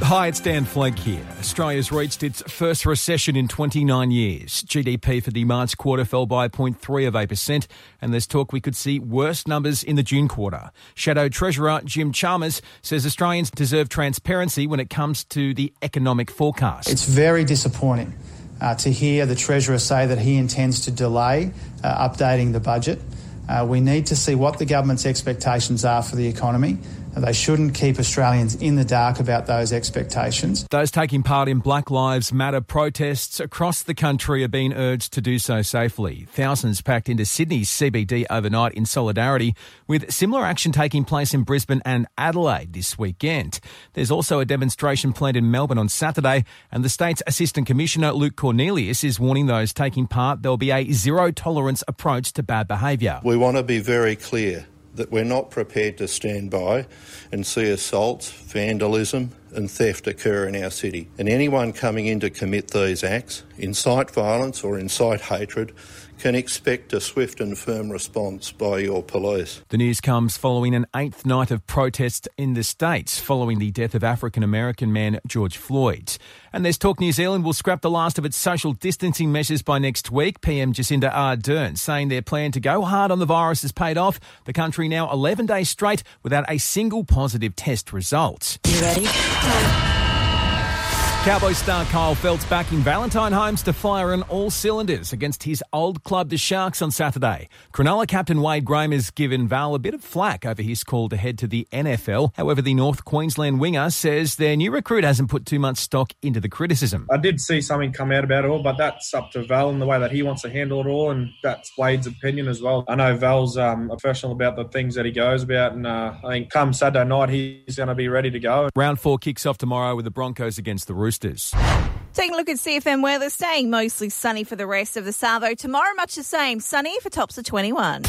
Hi, it's Dan Flake here. Australia's reached its first recession in 29 years. GDP for the March quarter fell by 0.3 of 8%, and there's talk we could see worse numbers in the June quarter. Shadow Treasurer Jim Chalmers says Australians deserve transparency when it comes to the economic forecast. It's very disappointing uh, to hear the Treasurer say that he intends to delay uh, updating the budget. Uh, we need to see what the government's expectations are for the economy they shouldn't keep Australians in the dark about those expectations. Those taking part in Black Lives Matter protests across the country are being urged to do so safely. Thousands packed into Sydney's CBD overnight in solidarity, with similar action taking place in Brisbane and Adelaide this weekend. There's also a demonstration planned in Melbourne on Saturday, and the state's Assistant Commissioner Luke Cornelius is warning those taking part there'll be a zero tolerance approach to bad behaviour. We want to be very clear that we're not prepared to stand by and see assaults, vandalism, and theft occur in our city. And anyone coming in to commit these acts, incite violence or incite hatred, can expect a swift and firm response by your police. The news comes following an eighth night of protests in the States following the death of African American man George Floyd. And there's talk New Zealand will scrap the last of its social distancing measures by next week. PM Jacinda Ardern saying their plan to go hard on the virus has paid off. The country now 11 days straight without a single positive test result. You ready? time. Cowboys star Kyle Feldt's backing Valentine Holmes to fire on all cylinders against his old club, the Sharks, on Saturday. Cronulla captain Wade Graham has given Val a bit of flack over his call to head to the NFL. However, the North Queensland winger says their new recruit hasn't put too much stock into the criticism. I did see something come out about it all, but that's up to Val and the way that he wants to handle it all, and that's Wade's opinion as well. I know Val's um, professional about the things that he goes about, and uh, I think come Saturday night he's going to be ready to go. Round four kicks off tomorrow with the Broncos against the Roosters. Roosters. Taking a look at CFM weather, staying mostly sunny for the rest of the Savo. Tomorrow, much the same, sunny for tops of 21.